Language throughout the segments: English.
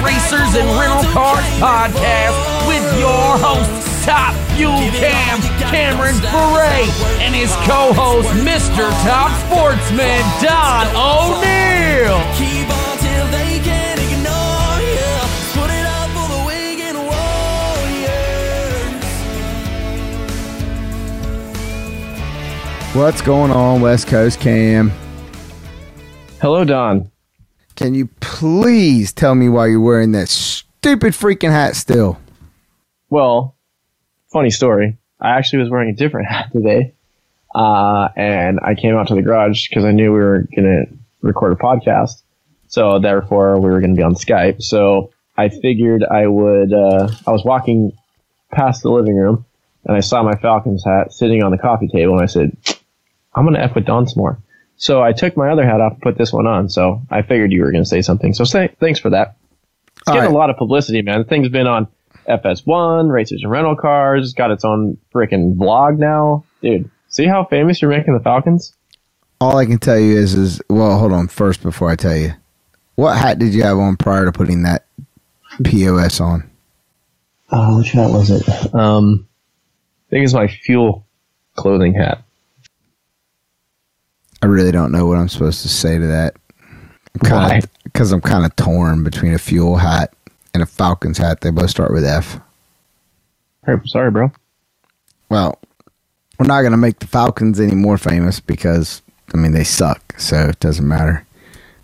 Racers and Rental Cars podcast with your host, Top Fuel Cam, Cameron Ferré, and his co-host, Mr. Top Sportsman, Don O'Neill. Keep on till they can't ignore you. Put it up for the Wigan Warriors. What's going on, West Coast Cam? Hello, Don. Can you please tell me why you're wearing that stupid freaking hat still? Well, funny story. I actually was wearing a different hat today, uh, and I came out to the garage because I knew we were going to record a podcast. So therefore, we were going to be on Skype. So I figured I would. Uh, I was walking past the living room, and I saw my Falcons hat sitting on the coffee table, and I said, "I'm going to f with Don some more." So I took my other hat off and put this one on. So I figured you were going to say something. So say, thanks for that. It's All getting right. a lot of publicity, man. The thing's been on FS1, Races and Rental Cars. It's got its own freaking vlog now. Dude, see how famous you're making the Falcons? All I can tell you is, is well, hold on first before I tell you. What hat did you have on prior to putting that POS on? Oh, which hat was it? Um, I think it's my fuel clothing hat. I really don't know what I'm supposed to say to that. Why? Because I'm kind of torn between a fuel hat and a Falcons hat. They both start with F. Hey, Sorry, bro. Well, we're not going to make the Falcons any more famous because, I mean, they suck. So it doesn't matter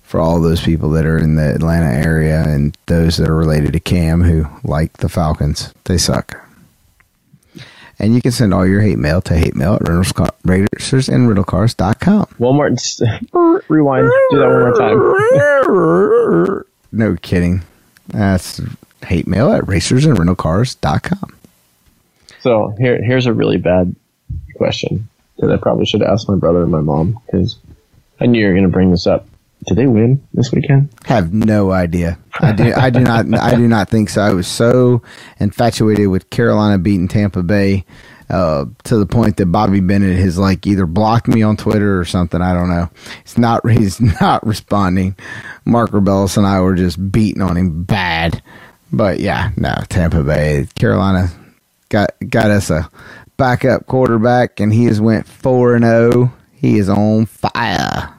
for all those people that are in the Atlanta area and those that are related to Cam who like the Falcons. They suck. And you can send all your hate mail to hate mail at rentals, racers and rentalcars.com. One more. Rewind. Do that one more time. no kidding. That's hate mail at racers and rentalcars.com. So here, here's a really bad question that I probably should ask my brother and my mom because I knew you were going to bring this up. Did they win this weekend? Have no idea. I do. I do not. I do not think so. I was so infatuated with Carolina beating Tampa Bay uh, to the point that Bobby Bennett has like either blocked me on Twitter or something. I don't know. He's not. He's not responding. Mark Rebellis and I were just beating on him bad. But yeah, no. Tampa Bay, Carolina got got us a backup quarterback, and he has went four and zero. He is on fire.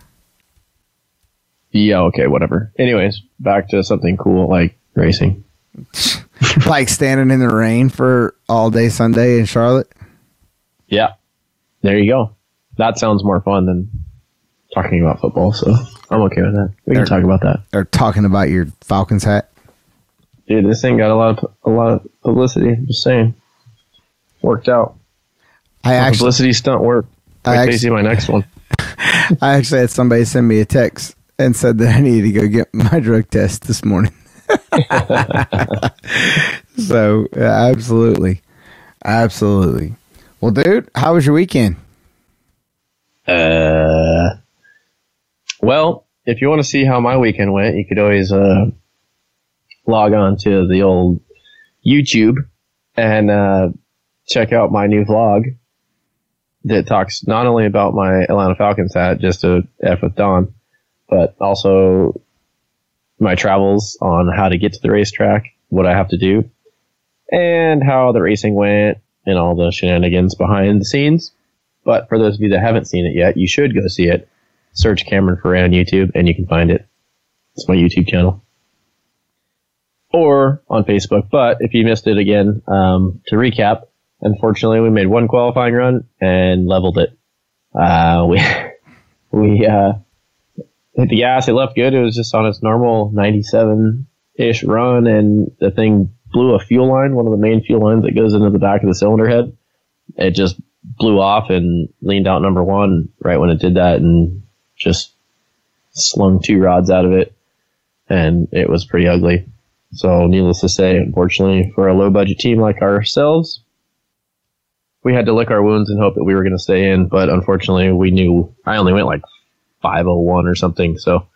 Yeah. Okay. Whatever. Anyways, back to something cool like racing. like standing in the rain for all day Sunday in Charlotte. Yeah. There you go. That sounds more fun than talking about football. So I'm okay with that. We can talk about that. Or talking about your Falcons hat. Dude, this thing got a lot of a lot of publicity. I'm Just saying. Worked out. I actually, publicity stunt work. I Wait till you actually- see my next one. I actually had somebody send me a text and said that I needed to go get my drug test this morning. so absolutely, absolutely. Well, dude, how was your weekend? Uh, well, if you want to see how my weekend went, you could always uh, log on to the old YouTube and uh, check out my new vlog that talks not only about my Atlanta Falcons hat, just to F with Don, but also my travels on how to get to the racetrack, what I have to do, and how the racing went, and all the shenanigans behind the scenes. But for those of you that haven't seen it yet, you should go see it. Search Cameron Ferré on YouTube and you can find it. It's my YouTube channel. Or on Facebook. But if you missed it again, um, to recap, unfortunately we made one qualifying run and leveled it. Uh, we, we, uh, hit the gas. It left good. It was just on its normal 97 ish run and the thing blew a fuel line, one of the main fuel lines that goes into the back of the cylinder head. It just blew off and leaned out number one right when it did that and just slung two rods out of it. And it was pretty ugly. So needless to say, unfortunately, for a low budget team like ourselves, we had to lick our wounds and hope that we were going to stay in. But unfortunately, we knew I only went like 501 or something. So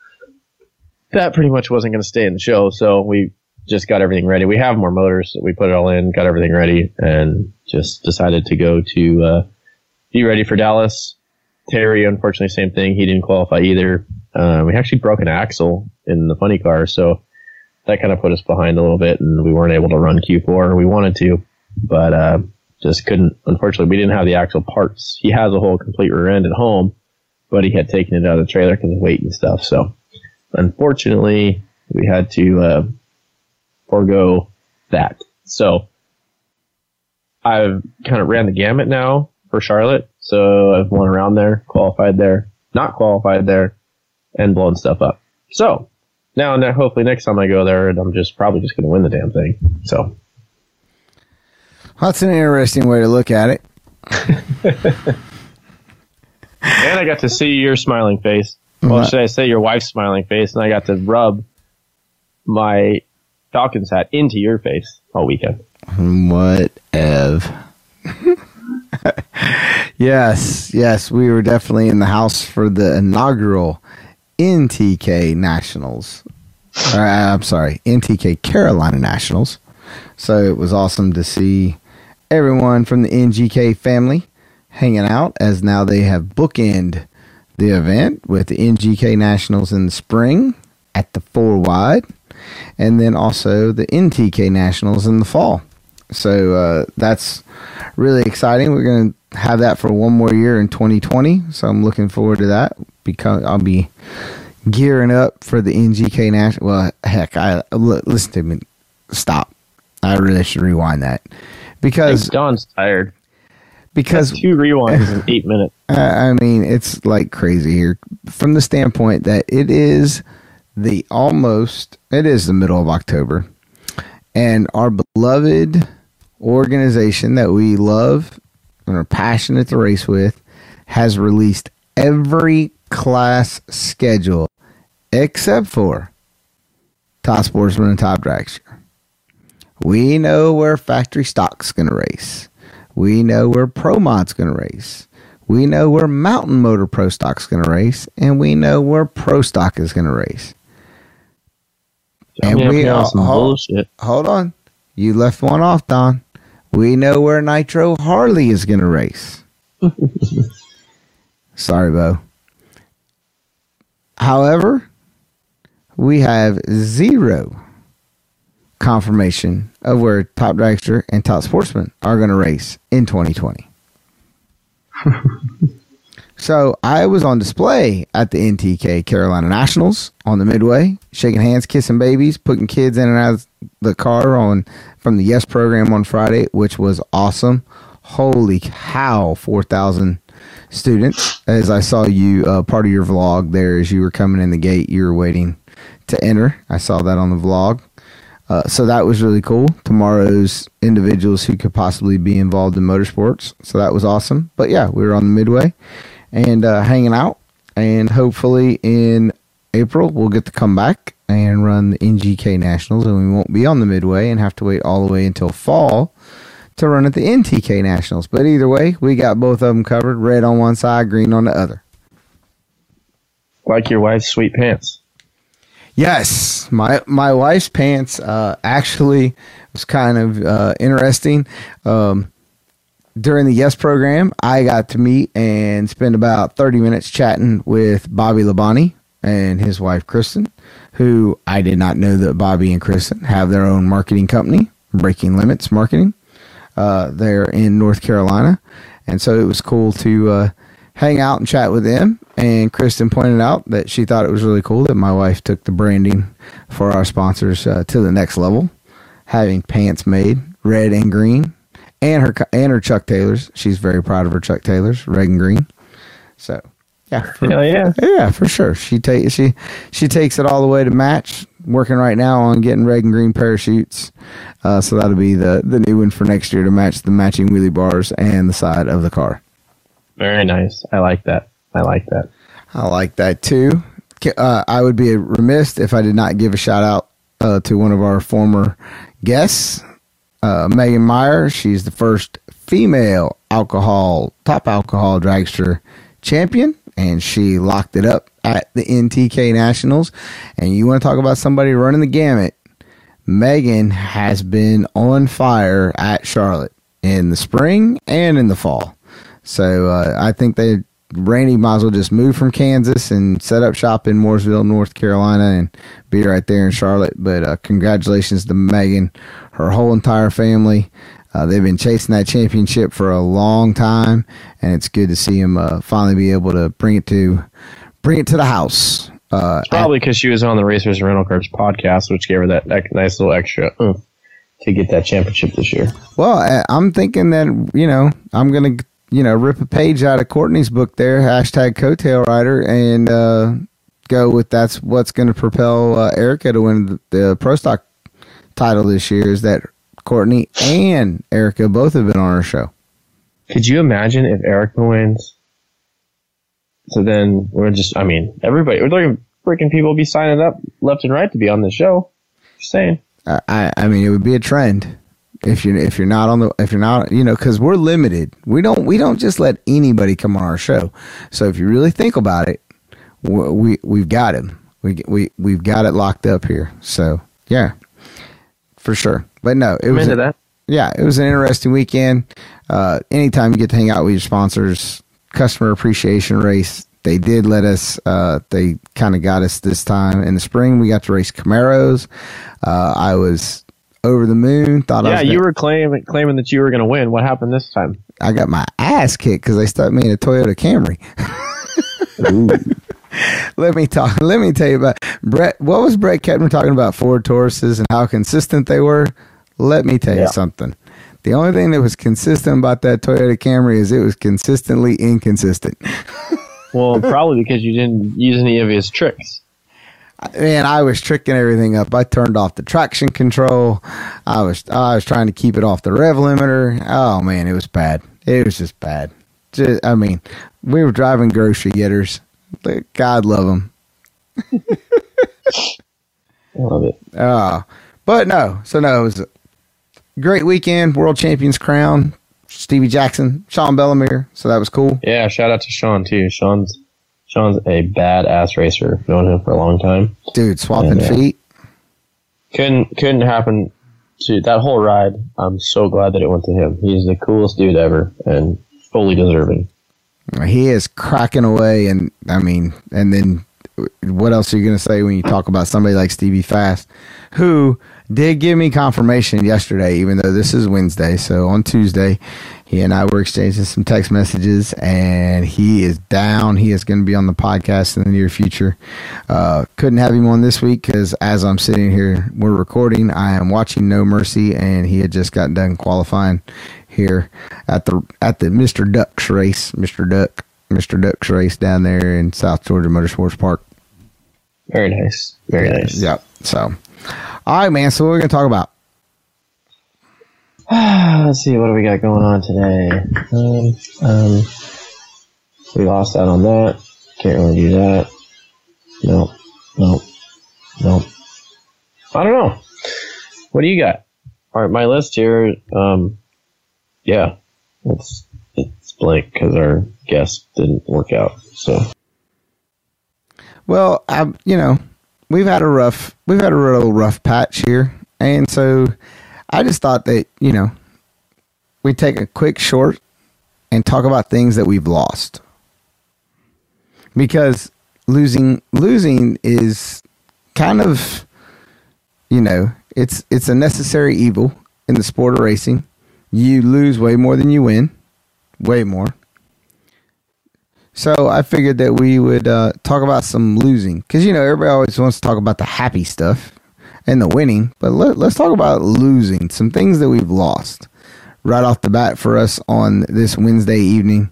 that pretty much wasn't going to stay in the show. So we just got everything ready. We have more motors. We put it all in, got everything ready, and just decided to go to uh, be ready for Dallas. Terry, unfortunately, same thing. He didn't qualify either. Uh, we actually broke an axle in the funny car, so that kind of put us behind a little bit, and we weren't able to run Q4. We wanted to, but uh, just couldn't. Unfortunately, we didn't have the actual parts. He has a whole complete rear end at home, but he had taken it out of the trailer because of weight and stuff. So, unfortunately, we had to uh, forego that. So, I've kind of ran the gamut now for Charlotte. So I've won around there, qualified there, not qualified there, and blown stuff up. So now then, hopefully next time I go there, I'm just probably just going to win the damn thing. So That's an interesting way to look at it. and I got to see your smiling face. Well, What? should I say your wife's smiling face? And I got to rub my Falcons hat into your face all weekend. Whatever. yes, yes, we were definitely in the house for the inaugural NTK Nationals. Uh, I'm sorry, NTK Carolina Nationals. So it was awesome to see everyone from the NGK family hanging out as now they have bookend the event with the NGK Nationals in the spring at the four wide and then also the NTK Nationals in the fall. So uh, that's really exciting. We're going to have that for one more year in 2020. So I'm looking forward to that because I'll be gearing up for the NGK National. Well, heck, I listen to me. Stop. I really should rewind that because think Don's tired. Because Two rewinds in eight minutes. I I mean, it's like crazy here from the standpoint that it is the almost, it is the middle of October, and our beloved organization that we love and are passionate to race with has released every class schedule except for Top Sportsman and Top Dragster. We know where Factory Stock's going to race. We know where Pro Mod's going to race. We know where Mountain Motor Pro Stock's going to race, and we know where Pro Stock is going to race. And we all- bullshit. Hold on, you left one off, Don. We know where Nitro Harley is going to race. Sorry, Bo. However, we have zero confirmation of where Top Dragster and Top Sportsman are going to race in 2020. so I was on display at the NTK Carolina Nationals on the Midway, shaking hands, kissing babies, putting kids in and out of the car on from the Yes program on Friday, which was awesome. Holy cow, 4,000 students. As I saw you, uh, part of your vlog there, as you were coming in the gate, you were waiting to enter. I saw that on the vlog. Uh, so that was really cool. Tomorrow's individuals who could possibly be involved in motorsports. So that was awesome. But yeah, we were on the midway and uh, hanging out. And hopefully in April, we'll get to come back and run the NGK Nationals. And we won't be on the midway and have to wait all the way until fall to run at the NTK Nationals. But either way, we got both of them covered red on one side, green on the other. Like your wife's sweet pants. Yes, my my wife's pants uh, actually was kind of uh, interesting. Um, during the Yes program, I got to meet and spend about thirty minutes chatting with Bobby Labonte and his wife Kristen, who I did not know that Bobby and Kristen have their own marketing company, Breaking Limits Marketing. Uh, they're in North Carolina, and so it was cool to uh, hang out and chat with them. And Kristen pointed out that she thought it was really cool that my wife took the branding for our sponsors uh, to the next level, having pants made red and green, and her and her Chuck Taylors. She's very proud of her Chuck Taylors, red and green. So, yeah, for, Hell yeah. yeah, for sure. She take she she takes it all the way to match. Working right now on getting red and green parachutes, uh, so that'll be the the new one for next year to match the matching wheelie bars and the side of the car. Very nice. I like that. I like that. I like that too. Uh, I would be remiss if I did not give a shout out uh, to one of our former guests, uh, Megan Meyer. She's the first female alcohol top alcohol dragster champion, and she locked it up at the NTK Nationals. And you want to talk about somebody running the gamut? Megan has been on fire at Charlotte in the spring and in the fall. So uh, I think they Randy might as well just move from Kansas and set up shop in Mooresville, North Carolina, and be right there in Charlotte. But uh, congratulations to Megan, her whole entire family. Uh, they've been chasing that championship for a long time, and it's good to see them uh, finally be able to bring it to bring it to the house. Uh, Probably because she was on the Racers and Rental Cars podcast, which gave her that nice little extra to get that championship this year. Well, I'm thinking that you know I'm gonna you know rip a page out of Courtney's book there, hashtag coattail rider, and uh, go with that's what's going to propel uh, Erica to win the, the Pro Stock title this year. Is that Courtney and Erica both have been on our show? Could you imagine if Erica wins? So then we're just, I mean, everybody, we're looking, freaking people be signing up left and right to be on the show. Just saying. I I mean, it would be a trend if you're if you're not on the if you're not you know because we're limited. We don't we don't just let anybody come on our show. So if you really think about it, we, we we've got him. We we we've got it locked up here. So yeah, for sure. But no, it I'm was into that. yeah, it was an interesting weekend. Uh, anytime you get to hang out with your sponsors, customer appreciation race. They did let us. Uh, they kind of got us this time in the spring. We got to race Camaros. Uh, I was over the moon. Thought I Yeah, was you gonna- were claiming claiming that you were going to win. What happened this time? I got my ass kicked because they stuck me in a Toyota Camry. let me talk. Let me tell you about Brett. What was Brett Ketman talking about Ford Tauruses and how consistent they were? Let me tell Yeah. you something. The only thing that was consistent about that Toyota Camry is it was consistently inconsistent. Well, probably because you didn't use any of his tricks. Man, I was tricking everything up. I turned off the traction control. I was I was trying to keep it off the rev limiter. Oh man, it was bad. It was just bad. Just, I mean, we were driving grocery getters. God love them. Love it. Uh, but no, so no, it was a great weekend. World champions crown. Stevie Jackson, Sean Bellemeur. So that was cool. Yeah, shout out to Sean too. Sean's Sean's a badass racer. Known him for a long time. Dude, swapping Yeah. Uh, feet. Couldn't couldn't happen to that whole ride. I'm so glad that it went to him. He's the coolest dude ever and fully deserving. He is cracking away, and I mean, and then what else are you going to say when you talk about somebody like Stevie Fast, who did give me confirmation yesterday, even though this is Wednesday. So on Tuesday, he and I were exchanging some text messages, and he is down. He is going to be on the podcast in the near future. Uh, couldn't have him on this week because as I'm sitting here, we're recording. I am watching No Mercy, and he had just got done qualifying here at the at the Mr. Ducks race, Mr. Duck, Mr. Ducks race down there in South Georgia Motorsports Park. Very nice. Very nice. Yep. So, all right, man. So what are we gonna talk about? Let's see what do we got going on today. Um, um, we lost out on that. Can't really do that. Nope. Nope. Nope. I don't know. What do you got? All right, my list here. Um, yeah, it's blank because our guest didn't work out. So Well, I, you know, we've had a rough we've had a real rough patch here, and so I just thought that you know we take a quick short and talk about things that we've lost because losing losing is kind of you know it's it's a necessary evil in the sport of racing. You lose way more than you win, way more. So I figured that we would uh, talk about some losing because you know everybody always wants to talk about the happy stuff and the winning, but let, let's talk about losing some things that we've lost right off the bat for us on this Wednesday evening.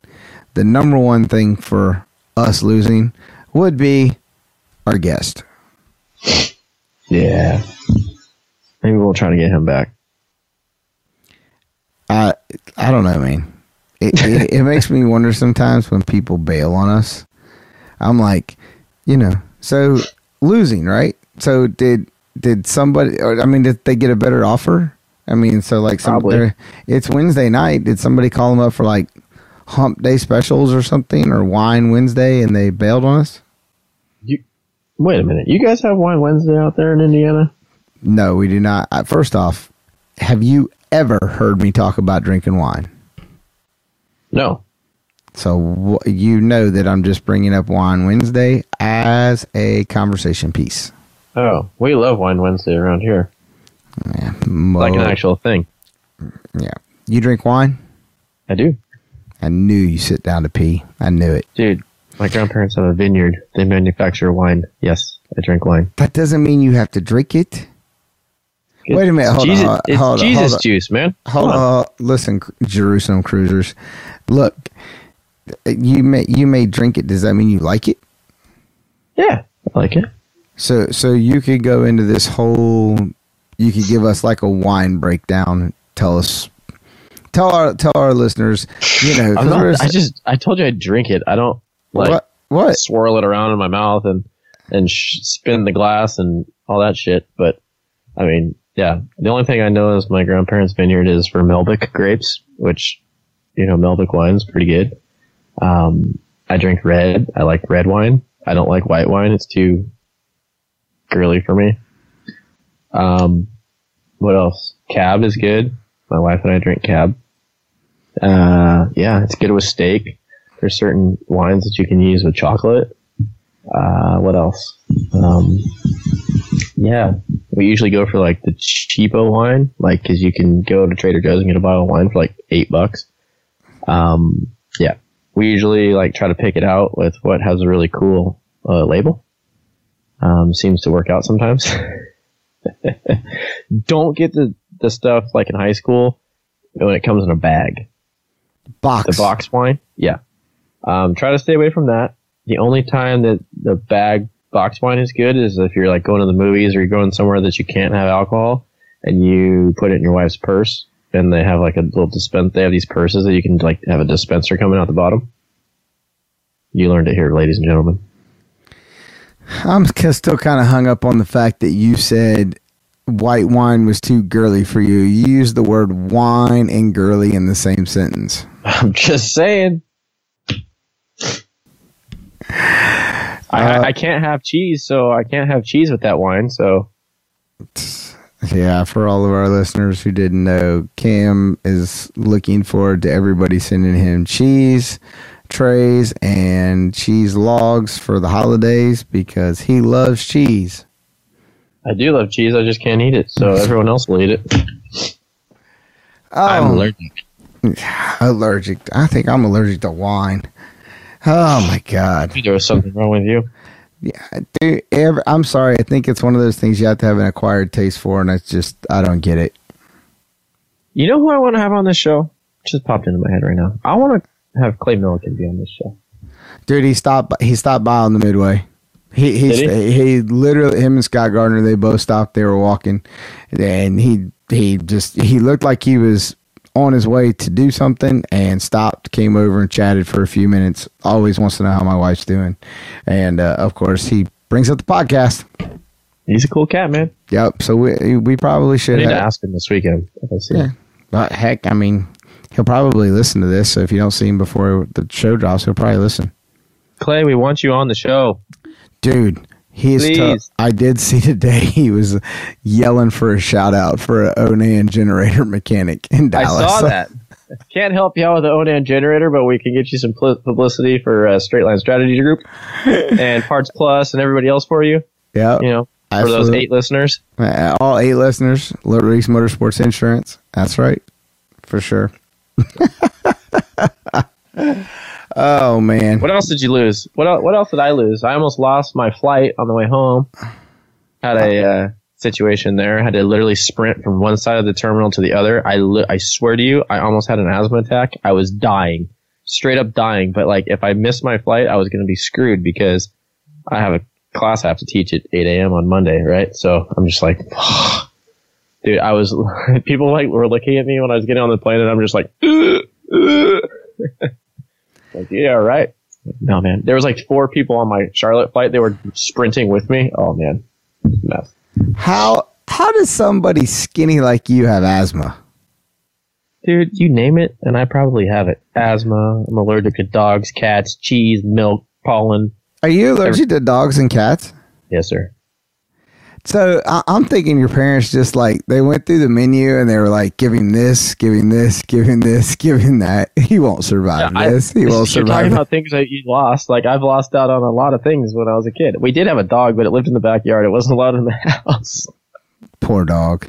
The number one thing for us losing would be our guest. yeah, maybe we'll try to get him back. I I don't know, man. It, it, it makes me wonder sometimes when people bail on us. I'm like, you know, so losing, right? So did did somebody? Or, I mean, did they get a better offer? I mean, so like some, Probably. it's Wednesday night. Did somebody call them up for like Hump Day specials or something, or Wine Wednesday, and they bailed on us? You wait a minute. You guys have Wine Wednesday out there in Indiana? No, we do not. First off, have you ever heard me talk about drinking wine? No. So you know that I'm just bringing up Wine Wednesday as a conversation piece. Oh, we love Wine Wednesday around here. Yeah, Like an actual thing. yeah. You drink wine? I do. I knew you sit down to pee. I knew it. Dude, my grandparents have a vineyard. They manufacture wine. Yes, I drink wine. That doesn't mean you have to drink it. Wait a minute, hold on, Jesus, hold on, hold on, Jesus hold on. juice, man. Hold Come on. Listen, Jerusalem cruisers. Look, you may you may drink it. Does that mean you like it? Yeah, I like it. So so you could go into this whole. You could give us like a wine breakdown. Tell us. Tell our tell our listeners. You know, not, I just, I told you I drink it. I don't like what what swirl it around in my mouth and and sh- spin the glass and all that shit. But I mean, yeah, the only thing I know is my grandparents' vineyard is for Malbec grapes, which you know Malbec wine's pretty good. Um, I drink red. I like red wine. I don't like white wine. It's too girly for me. Um, what else? Cab is good. My wife and I drink cab. Uh, yeah, it's good with steak. There's certain wines that you can use with chocolate. Uh, what else? Um, yeah, we usually go for like the cheapo wine, like because you can go to Trader Joe's and get a bottle of wine for like eight bucks. Um, yeah, we usually like try to pick it out with what has a really cool uh, label. Um, seems to work out sometimes. Don't get the the stuff like in high school when it comes in a bag box? the box wine. Yeah. Um, try to stay away from that. The only time that the bag box wine is good is if you're like going to the movies or you're going somewhere that you can't have alcohol and you put it in your wife's purse and they have like a little dispense. They have these purses that you can like have a dispenser coming out the bottom. You learned it here, ladies and gentlemen. I'm still kind of hung up on the fact that you said white wine was too girly for you. You used the word wine and girly in the same sentence. I'm just saying. I, I, I can't have cheese, so I can't have cheese with that wine. So Yeah, for all of our listeners who didn't know, Cam is looking forward to everybody sending him cheese trays and cheese logs for the holidays because he loves cheese. I do love cheese. I just can't eat it, so everyone else will eat it. Oh. I'm Oh, allergic. allergic. I think I'm allergic to wine. Oh my god. I think there was something wrong with you. Yeah, dude. Every, I'm sorry. I think it's one of those things you have to have an acquired taste for, and it's just I don't get it. You know who I want to have on this show? Just popped into my head right now. I want to have Clay Millican be on this show. Dude, he stopped. He stopped by on the midway. He he Did he? literally him and Scott Gardner. They both stopped. They were walking, and he he just he looked like he was on his way to do something and stopped. Came over and chatted for a few minutes. Always wants to know how my wife's doing, and uh, of course he brings up the podcast. He's a cool cat, man. Yep. So we we probably I should. need to have- ask him this weekend if I see Yeah. him. But heck, I mean, he'll probably listen to this. So if you don't see him before the show drops, he'll probably listen. Clay, we want you on the show. Dude, he's tough. I did see today he was yelling for a shout out for an Onan generator mechanic in Dallas. I saw that. Can't help you out with the Onan generator, but we can get you some publicity for uh, Straight Line Strategy Group and Parts Plus and everybody else for you. yeah. You know, for those eight listeners. All eight listeners, Little Reese Motorsports Insurance. That's right. For sure. oh, man. What else did you lose? What what else did I lose? I almost lost my flight on the way home. Had a uh, situation there. Had to literally sprint from one side of the terminal to the other. I li- I swear to you, I almost had an asthma attack. I was dying, straight up dying. But like, if I missed my flight, I was going to be screwed because I have a class I have to teach at 8 a.m. on Monday, right? So I'm just like, dude, I was. people like were looking at me when I was getting on the plane, and I'm just like. Like, yeah, right. No, man. There was like four people on my Charlotte flight. They were sprinting with me. Oh, man. Mess. How, how does somebody skinny like you have asthma? Dude, you name it, and I probably have it. Asthma. I'm allergic to dogs, cats, cheese, milk, pollen. Are you allergic to dogs and cats? Yes, sir. So I, I'm thinking your parents just like they went through the menu and they were like, give him this, give him this, give him this, give him that. He won't survive I- this. He won't You're survive. talking it. about things that you lost. Like I've lost out on a lot of things when I was a kid. We did have a dog, but it lived in the backyard. It wasn't allowed in the house. Poor dog.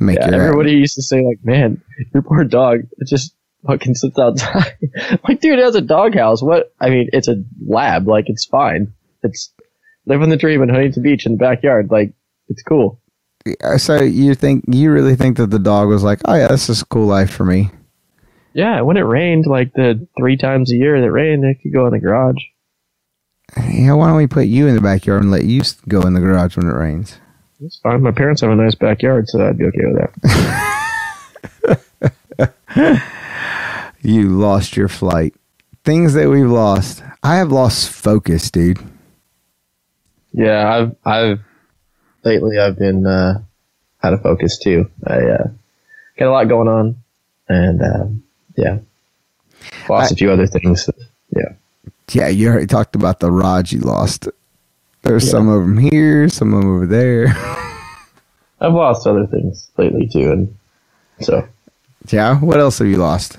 Make Yeah, everybody used to say like, "Man, your poor dog, it just fucking sits outside." like, dude, it has a doghouse. What? I mean, it's a lab. Like, it's fine. It's living the dream in Huntington Beach in the backyard. Like, it's cool. So you think you really think that the dog was like, oh yeah, this is a cool life for me. Yeah, when it rained, like the three times a year that rained, it could go in the garage. Yeah, why don't we put you in the backyard and let you go in the garage when it rains? It's fine. My parents have a nice backyard, so I'd be okay with that. You lost your flight. Things that we've lost. I have lost focus, dude. Yeah, I've I've lately I've been uh, out of focus too. I uh, got a lot going on, and um, yeah, lost I- a few other things. Yeah, Yeah, you already talked about the rods you lost. There's Yeah. some of them here, some of them over there. I've lost other things lately too, and so yeah, what else have you lost?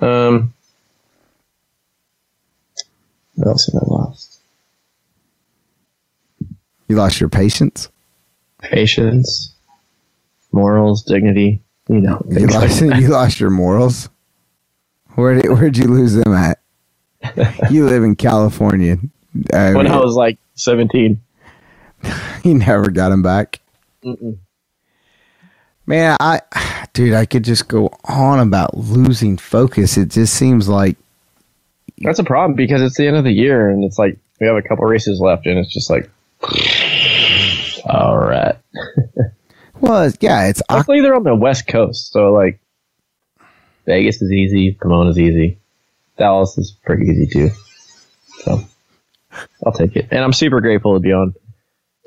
um, what else have I lost? You lost your patience. Patience, morals, dignity. You know, You things like lost, you lost your morals. Where did where'd you lose them at? you live in California. I when mean, I was like seventeen. you never got them back. Man, I, dude, I could just go on about losing focus. It just seems like, That's a problem because it's the end of the year and it's like we have a couple races left and it's just like all right. well, yeah, it's Luckily they're on the west coast, so like Vegas is easy, Pomona's easy. Dallas is pretty easy too. So I'll take it. And I'm super grateful to be on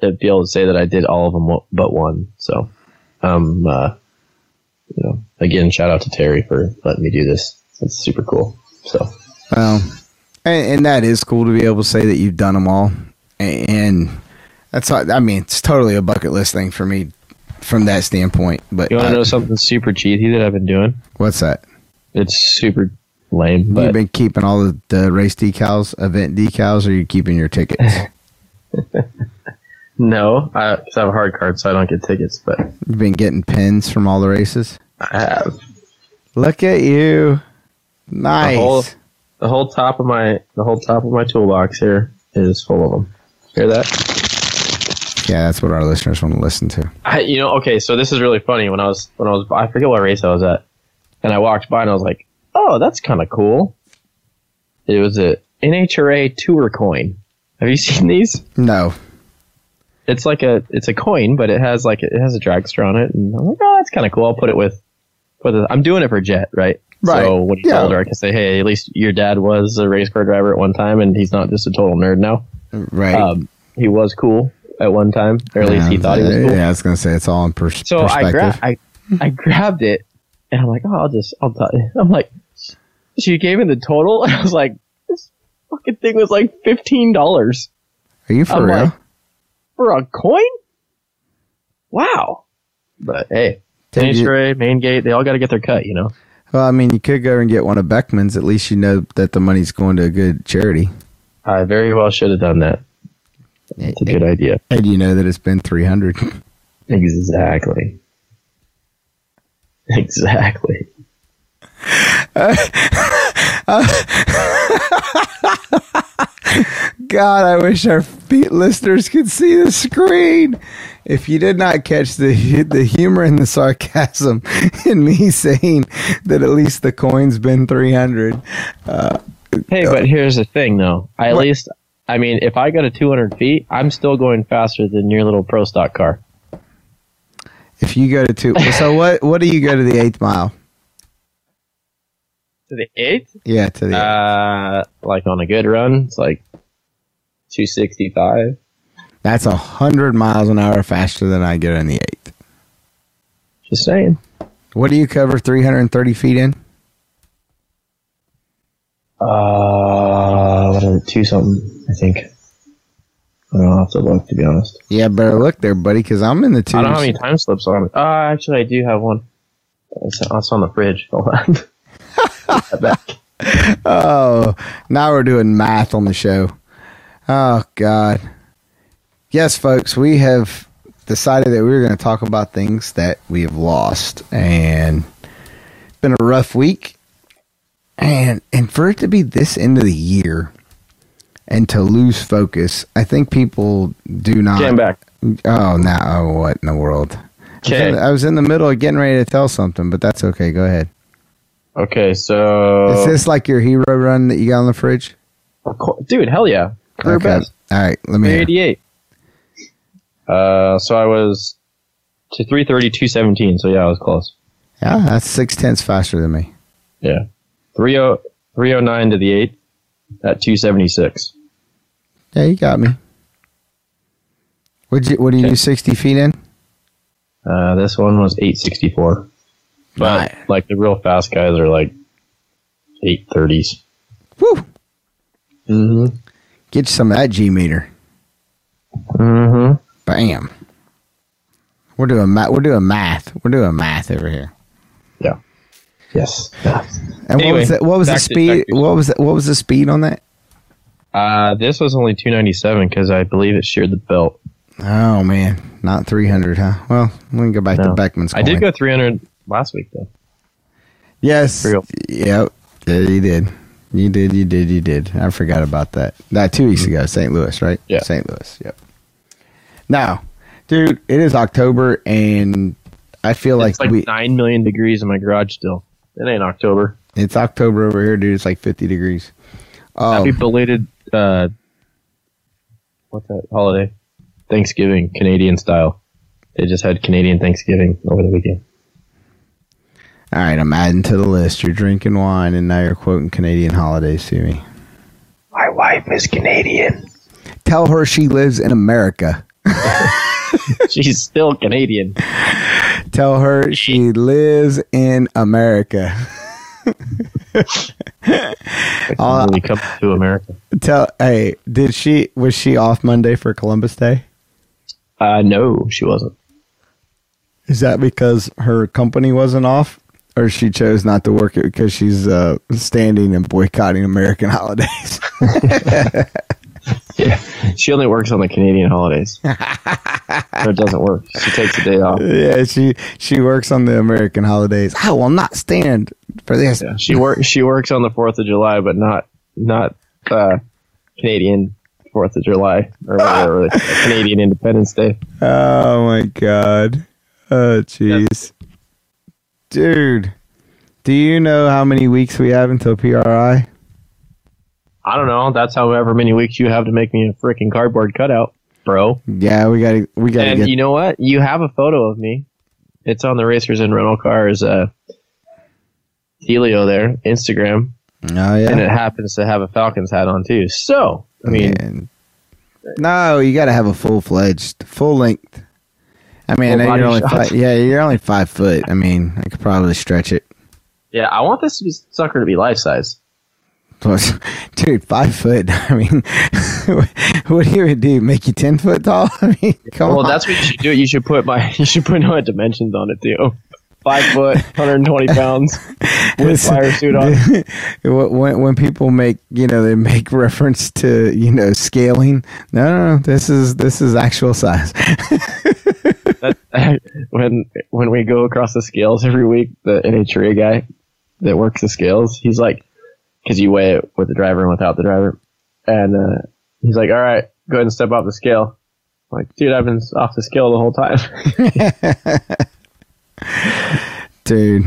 to be able to say that I did all of them but one. So um uh you know, again shout out to Terry for letting me do this. It's super cool. So well, and, and that is cool to be able to say that you've done them all, and, and that's I mean, it's totally a bucket list thing for me from that standpoint. But you want to know something super cheesy that I've been doing? what's that? It's super lame, but You've been keeping all the, the race decals, event decals, or you keeping your tickets? no, I, 'cause I have a hard card, so I don't get tickets. But You've been getting pins from all the races. I have Look at you, nice. the whole the whole top of my the whole top of my toolbox here is full of them. Hear that? Yeah, that's what our listeners want to listen to. I, you know, okay, so this is really funny. When I was when I was I forget what race I was at, and I walked by and I was like, oh, that's kind of cool. It was a NHRA tour coin. Have you seen these? No, It's like a it's a coin, but it has like it has a dragster on it, and I'm like, oh, that's kind of cool. I'll put it with. With I'm doing it for Jet, right? Right. So when he's Yeah. older, I can say, hey, at least your dad was a race car driver at one time, and he's not just a total nerd now. right? Um, he was cool at one time, or at least he thought he was cool. Yeah, I was gonna say it's all in pers- So I perspective. grabbed, I, I grabbed it, and I'm like, oh, I'll just, I'll tell you. I'm like, she gave me the total, and I was like, this fucking thing was like fifteen dollars Are you for I'm real? like- for a coin. Wow. But hey, Did Finish you- Main Gate, they all got to get their cut, you know. well, I mean, you could go and get one of Beckman's. At least you know that the money's going to a good charity, I very well should have done that. It's a good idea. and you know that it's been three hundred. Exactly. Exactly. God, I wish our listeners could see the screen. If you did not catch the the humor and the sarcasm in me saying that at least the coin's been three hundred, uh, Hey, but here's the thing, though. I at What? least, I mean, if I go to 200 feet, I'm still going faster than your little pro stock car. if you go to two, so what? What do you go to the eighth mile? To the eighth? Yeah, to the Uh, like on a good run, it's like 265. that's a hundred miles an hour faster than I get on the eighth. Just saying. What do you cover three hundred and thirty feet in? Uh, what is it? Two something, I think. I don't have to look to be honest. Yeah, better look there, buddy, because I'm in the two. I don't have any time slips on it. Uh, actually, I do have one. It's, it's on the fridge. Hold on. Back. Oh, now we're doing math on the show. Oh God. Yes, folks, we have decided that we were going to talk about things that we have lost, and it's been a rough week. And and for it to be this end of the year, and to lose focus, I think people do not. I'm back. Oh, now oh, what in the world? I was in- Okay. I was in the middle of getting ready to tell something, but that's okay. Go ahead. Okay, so Is this like your hero run that you got on the fridge? Dude, hell yeah, career Okay. best. All right, let me. 388. Uh, so I was to 330, 217. So yeah, I was close. Yeah, that's six tenths faster than me. Yeah. 30, 309 to the 8 at 276. Yeah, you got me. What'd you? What do you Okay. do? Sixty feet in? Uh, this one was 864. But Right. like the real fast guys are like 830s. Woo! Mm-hmm. Get some of that G meter. Mm-hmm. Bam. We're doing math. We're doing math. We're doing math over here. Yeah. Yes. And what was the, what was the speed? to- what was the, what was the speed on that? Uh, this was only 297 because I believe it sheared the belt. Oh man, not three hundred, huh? Well, we can go back to No. Beckman's. I did go 300 last week though. Yes. Real. Yep. Yeah, you did. You did. You did. You did. I forgot about that. That two weeks ago, St. Louis, right? Mm-hmm. Yeah. St. Louis. Yep. Now, dude, it is October, and I feel like, like we. 9 million degrees in my garage still. It ain't October. It's October over here, dude. It's like fifty degrees. Oh, Happy belated, uh, what's that holiday? Thanksgiving, Canadian style. They just had Canadian Thanksgiving over the weekend. all right. I'm adding to the list. You're drinking wine, and now you're quoting Canadian holidays to me. My wife is Canadian. Tell her she lives in America. She's still Canadian. Tell her she lives in America. Uh, when we come to America. Tell hey, did she was she off Monday for Columbus Day? Uh, no, she wasn't. Is that because her company wasn't off, or she chose not to work it because she's uh, standing and boycotting American holidays? She only works on the Canadian holidays. so it doesn't work. She takes a day off. yeah, she she works on the American holidays. I will not stand for this. Yeah, she works. She works on the Fourth of July, but not not uh, Canadian Fourth of July or whatever, the Canadian Independence Day. Oh my god. Oh jeez. Dude, do you know how many weeks we have until PRI? I don't know. That's however many weeks you have to make me a freaking cardboard cutout, bro. Yeah, we gotta we gotta And get you know what? You have a photo of me. It's on the Racers and Rental Cars uh, Helio there, Instagram, Oh yeah, and it happens to have a Falcons hat on too. So, I mean, Man. No, you gotta have a full fledged, full length. I mean, I you're only five, yeah, you're only five foot. I mean, I could probably stretch it. yeah, I want this to be, sucker to be life size. Dude, five foot. I mean, what do you do? Make you ten foot tall? I mean, come Well, on. that's what you should do. You should put my you should put my dimensions on it too. Oh, five foot, 120 pounds, with fire suit on. when when people make you know they make reference to you know scaling. No, no, no. This is this is actual size. That, when when we go across the scales every week, the NHRA guy that works the scales, he's like, because you weigh it with the driver and without the driver, and uh, he's like, "All right, go ahead and step off the scale." I'm like, dude, I've been off the scale the whole time. Dude,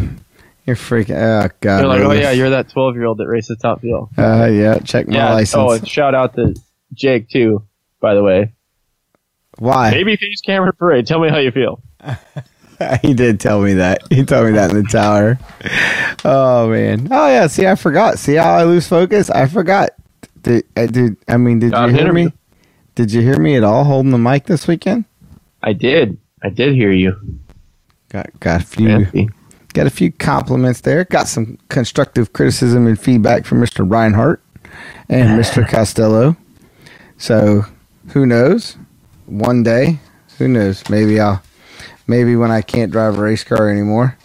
you're freaking. Oh god. They're like, "Oh yeah, you're that 12 year old that races Top Fuel." Uh, yeah. Check my Yeah. license. Oh, and shout out to Jake too, by the way. Why? Babyface Cameron Parade. Tell me how you feel. he did tell me that. He told me that in the tower. Oh man. Oh yeah. See, I forgot. See how I lose focus? I forgot. Did, uh, did I mean? Did Got you hear me? Did you hear me at all holding the mic this weekend? I did. I did hear you. Got got a few Fancy. got a few compliments there. Got some constructive criticism and feedback from Mr. Reinhart and Mr. Castello. So Who knows? One day, who knows? Maybe I'll. Maybe when I can't drive a race car anymore,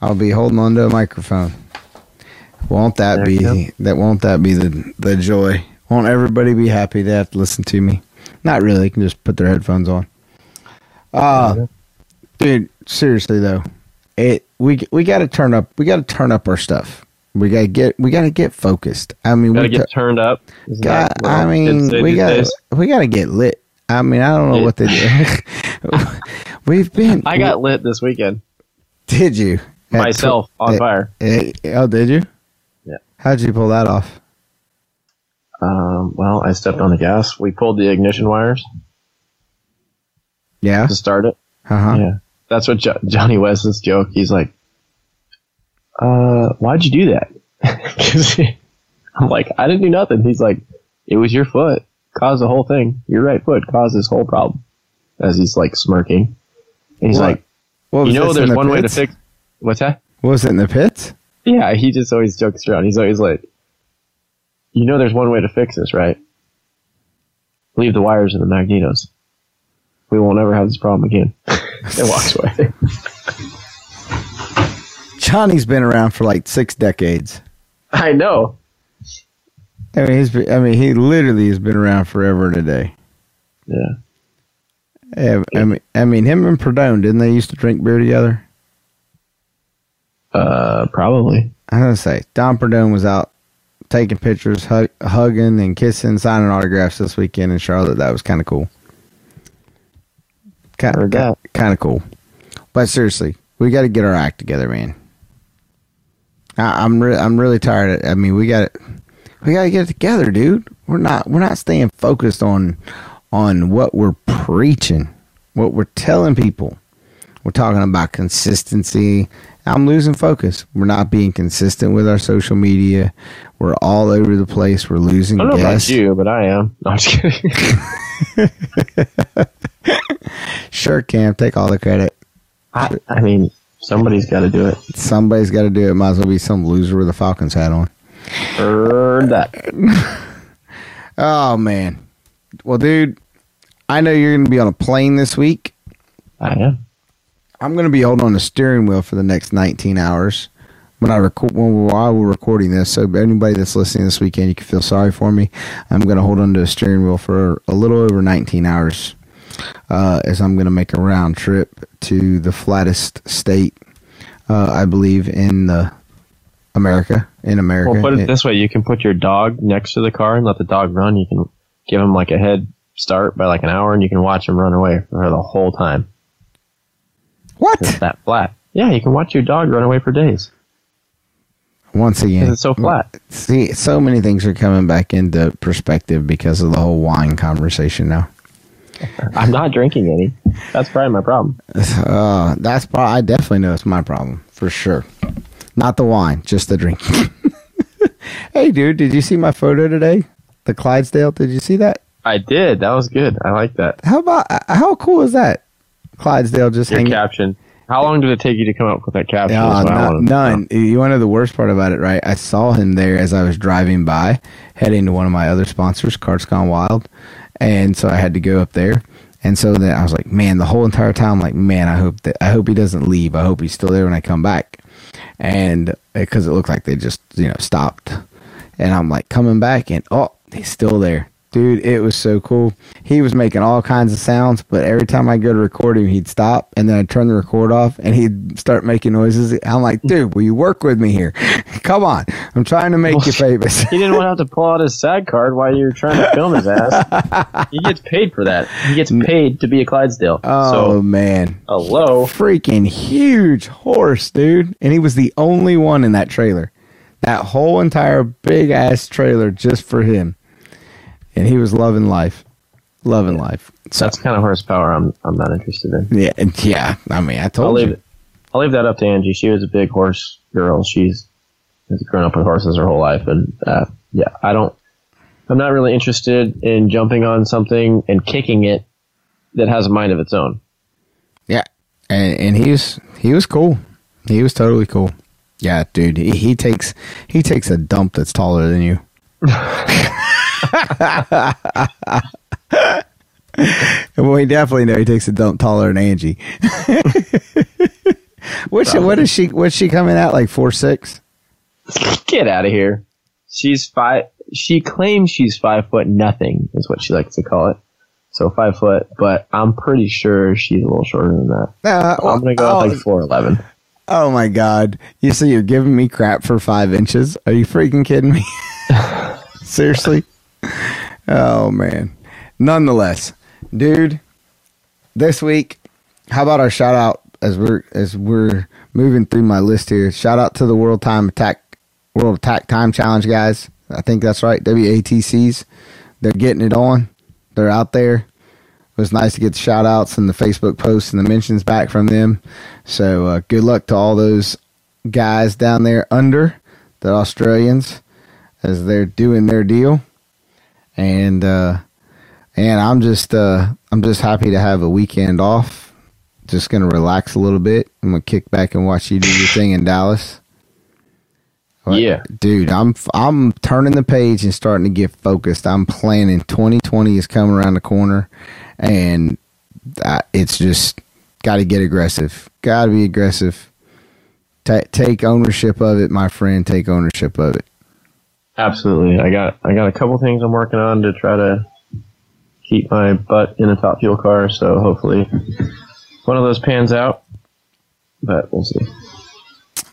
I'll be holding onto a microphone. Won't that There be that? Won't that be the the joy? Won't everybody be happy they have to listen to me? Not really. They can just put their headphones on. Uh dude. Seriously though, it we we got to turn up. We got to turn up our stuff. We got to get. We got to get focused. I mean, Gotta we get turned up. Isn't God, I mean, we these got days? we got to get lit. I mean, I don't know Yeah. what they do. We've been. I got lit this weekend Did you At myself tw- on fire. oh, did you? Yeah. How'd you pull that off? Um, well, I stepped on the gas. We pulled the ignition wires Yeah. to start it. Uh huh. Yeah, that's what jo- Johnny West's joke. He's like, "Uh, why'd you do that?" 'Cause I'm like, "I didn't do nothing." He's like, "It was your foot caused the whole thing. Your right foot caused this whole problem." As he's like smirking, and he's What? like, What "You know, there's the one way to fix." What's that? Was it in the pits? Yeah, he just always jokes around. He's always like, "You know, there's one way to fix this, right? Leave the wires in the magnetos. We won't ever have this problem again." and walks away. Johnny's been around for like six decades. I know. I mean, he's. I mean, he literally has been around forever today. Yeah. Eh, I mean, I mean, him and Prudhomme didn't they used to drink beer together? Uh, probably. I was gonna say Don Prudhomme was out taking pictures, hug, hugging and kissing, signing autographs this weekend in Charlotte. That was kind of cool. Kind that. kind of cool. But seriously, we got to get our act together, man. I, I'm re- I'm really tired. Of, I mean, we got we got to get it together, dude. We're not we're not staying focused on on what we're preaching, what we're telling people. We're talking about consistency. I'm losing focus. We're not being consistent with our social media. We're all over the place. We're losing I don't know guests. about you, but I am. No, I'm just kidding. Sure, Cam, take all the credit. I, I mean, somebody's got to do it. Somebody's got to do it. Might as well be some loser with a Falcons hat on. Heard that. Oh man. Well, dude, I know you're going to be on a plane this week. I am. I'm going to be holding on the steering wheel for the next 19 hours when I record when while we're recording this. So anybody that's listening this weekend, you can feel sorry for me. I'm going to hold on to the steering wheel for a little over 19 hours uh, as I'm going to make a round trip to the flattest state, uh, I believe, in the America. In America, Well, put it It- this way: you can put your dog next to the car and let the dog run. You can give him like a head start by like an hour, and you can watch them run away for the whole time. what? It's that flat. Yeah, you can watch your dog run away for days Once again, it's so flat. See, so many things are coming back into perspective because of the whole wine conversation now. I'm not drinking any. That's probably my problem. Uh, that's probably, I definitely know it's my problem for sure. Not the wine, just the drink. hey, dude, did you see my photo today? The Clydesdale, did you see that? I did. That was good. I like that. How about, how cool is that? Clydesdale just Your hanging. caption. How long did it take you to come up with that caption? Yeah, is what no- wanted know. none. You want to know the worst part about it, right? I saw him there as I was driving by, heading to one of my other sponsors, Carts Gone Wild, and so I had to go up there. And so then I was like, man, the whole entire time, like, man, I hope that I hope he doesn't leave. I hope he's still there when I come back, and uh, because it looked like they just you know stopped, and I'm like coming back, and oh, he's still there. Dude, it was so cool. He was making all kinds of sounds, but every time I go to record him, he'd stop and then I'd turn the record off and he'd start making noises. I'm like, dude, will you work with me here? Come on. I'm trying to make you famous. He didn't want to have to pull out his SAG card while you were trying to film his ass. he gets paid for that. He gets paid to be a Clydesdale. Oh, so, man. hello. Freaking huge horse, dude. And he was the only one in that trailer. That whole entire big ass trailer just for him. And he was loving life. Loving life. So, That's kind of horsepower I'm I'm not interested in. yeah, yeah. I mean, I I'll told leave you. I'll leave that up to Angie. She was a big horse girl. She's has grown up with horses her whole life, and uh, yeah, I don't. I'm not really interested in jumping on something and kicking it that has a mind of its own. Yeah, and and he was he was cool. He was totally cool. Yeah, dude. He, he takes he takes a dump that's taller than you. well, we definitely know he takes a dump taller than Angie. What's she, what is she? What's she coming out like four six? Get out of here. She's five. She claims she's five foot nothing, is what she likes to call it. So five foot, but I'm pretty sure she's a little shorter than that. Uh, I'm gonna go oh, like four eleven. oh my god! You say you're giving me crap for five inches? Are you freaking kidding me? Seriously? Oh man. Nonetheless, dude, this week, how about our shout out as we're as we're moving through my list here? Shout out to the World Time Attack World Attack Time Challenge guys. I think that's right. WATCs. They're getting it on. They're out there. It was nice to get the shout outs and the Facebook posts and the mentions back from them. So uh, good luck to all those guys down there under the Australians as they're doing their deal. And uh, and I'm just uh, I'm just happy to have a weekend off. Just gonna relax a little bit. I'm gonna kick back and watch you do your thing in Dallas. What- Yeah. dude, I'm I'm turning the page and starting to get focused. I'm planning 2020 is coming around the corner, and that, it's just got to get aggressive. Got to be aggressive. Ta take ownership of it, my friend. Take ownership of it. Absolutely. I got I got a couple things I'm working on to try to keep my butt in a top fuel car. So hopefully one of those pans out. But we'll see.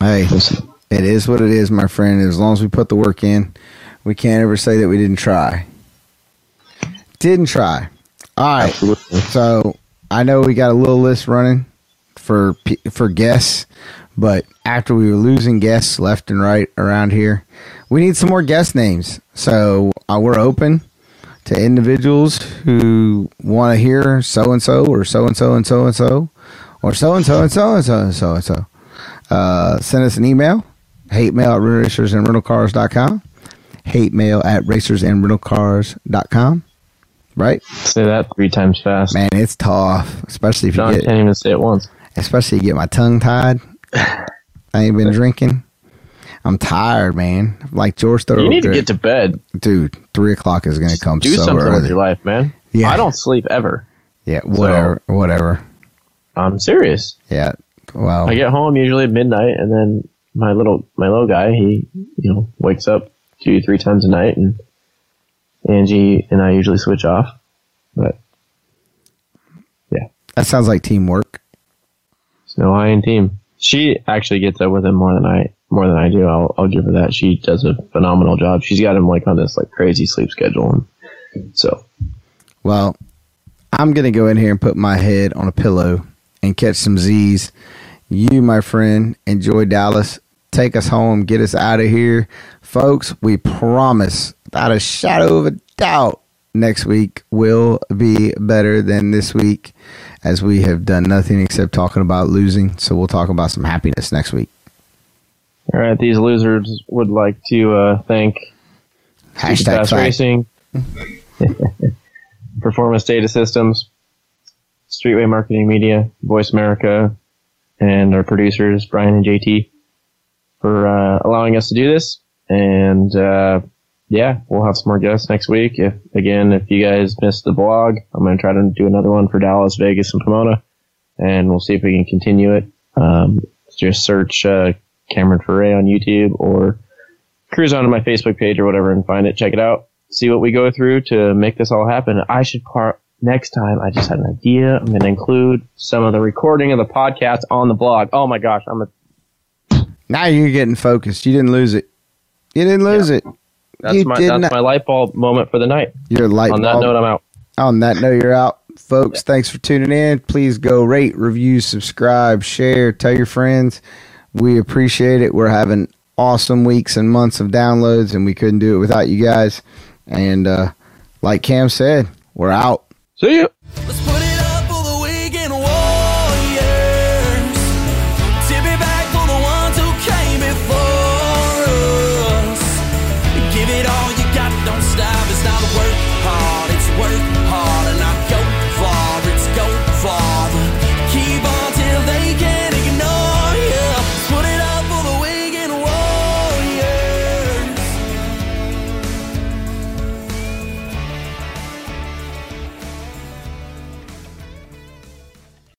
Hey, We'll see. it is what it is, my friend. As long as we put the work in, we can't ever say that we didn't try. Didn't try. All right. Absolutely. So I know we got a little list running for for guests, but after we were losing guests left and right around here, we need some more guest names. So uh, we're open to individuals who want to hear so and so or so and so and so and so or so and so and so and so and so and so. Uh, send us an email, hate mail at racers and rentalcars.com, hate mail at racers and rentalcars.com. Right? Say that three times fast. Man, it's tough, especially if you John get, can't even say it once. especially if you get my tongue tied. I ain't been drinking. I'm tired, man. Like George You need to get to bed. dude. Three o'clock is gonna come Do so something early. with your life, man. Yeah. I don't sleep ever. Yeah, whatever, whatever. I'm serious. Yeah. Well, I get home usually at midnight, and then my little my little guy he you know wakes up two three times a night, and Angie and I usually switch off. But yeah, that sounds like teamwork. no I in team. She actually gets up with him more than I more than I do. I'll I'll give her that. She does a phenomenal job. She's got him like on this like crazy sleep schedule, and so Well, I'm gonna go in here and put my head on a pillow and catch some Z's. You, my friend, enjoy Dallas. Take us home. Get us out of here, folks. We promise, without a shadow of a doubt, next week will be better than this week, as we have done nothing except talking about losing. So we'll talk about some happiness next week. all right. These losers would like to uh, thank Hashtag. Racing, Performance Data Systems, Streetway Marketing Media, Voice America, and our producers, Brian and JT, for uh, allowing us to do this. And uh, yeah, we'll have some more guests next week. If again, if you guys missed the blog, I'm going to try to do another one for Dallas, Vegas, and Pomona, and we'll see if we can continue it. Um, just search uh, Cameron Ferré on YouTube or cruise onto my Facebook page or whatever and find it. Check it out. See what we go through to make this all happen. I should part next time. I just had an idea. I'm going to include some of the recording of the podcast on the blog. Oh my gosh, I'm a Now you're getting focused. You didn't lose it. You didn't lose it. That's You my did that's not- my light bulb moment for the night. Your light on that bulb. note, I'm out. On that note, you're out. Folks, thanks for tuning in. Please go rate, review, subscribe, share, tell your friends. We appreciate it. We're having awesome weeks and months of downloads, and we couldn't do it without you guys. And uh, like Cam said, we're out. See you. Let's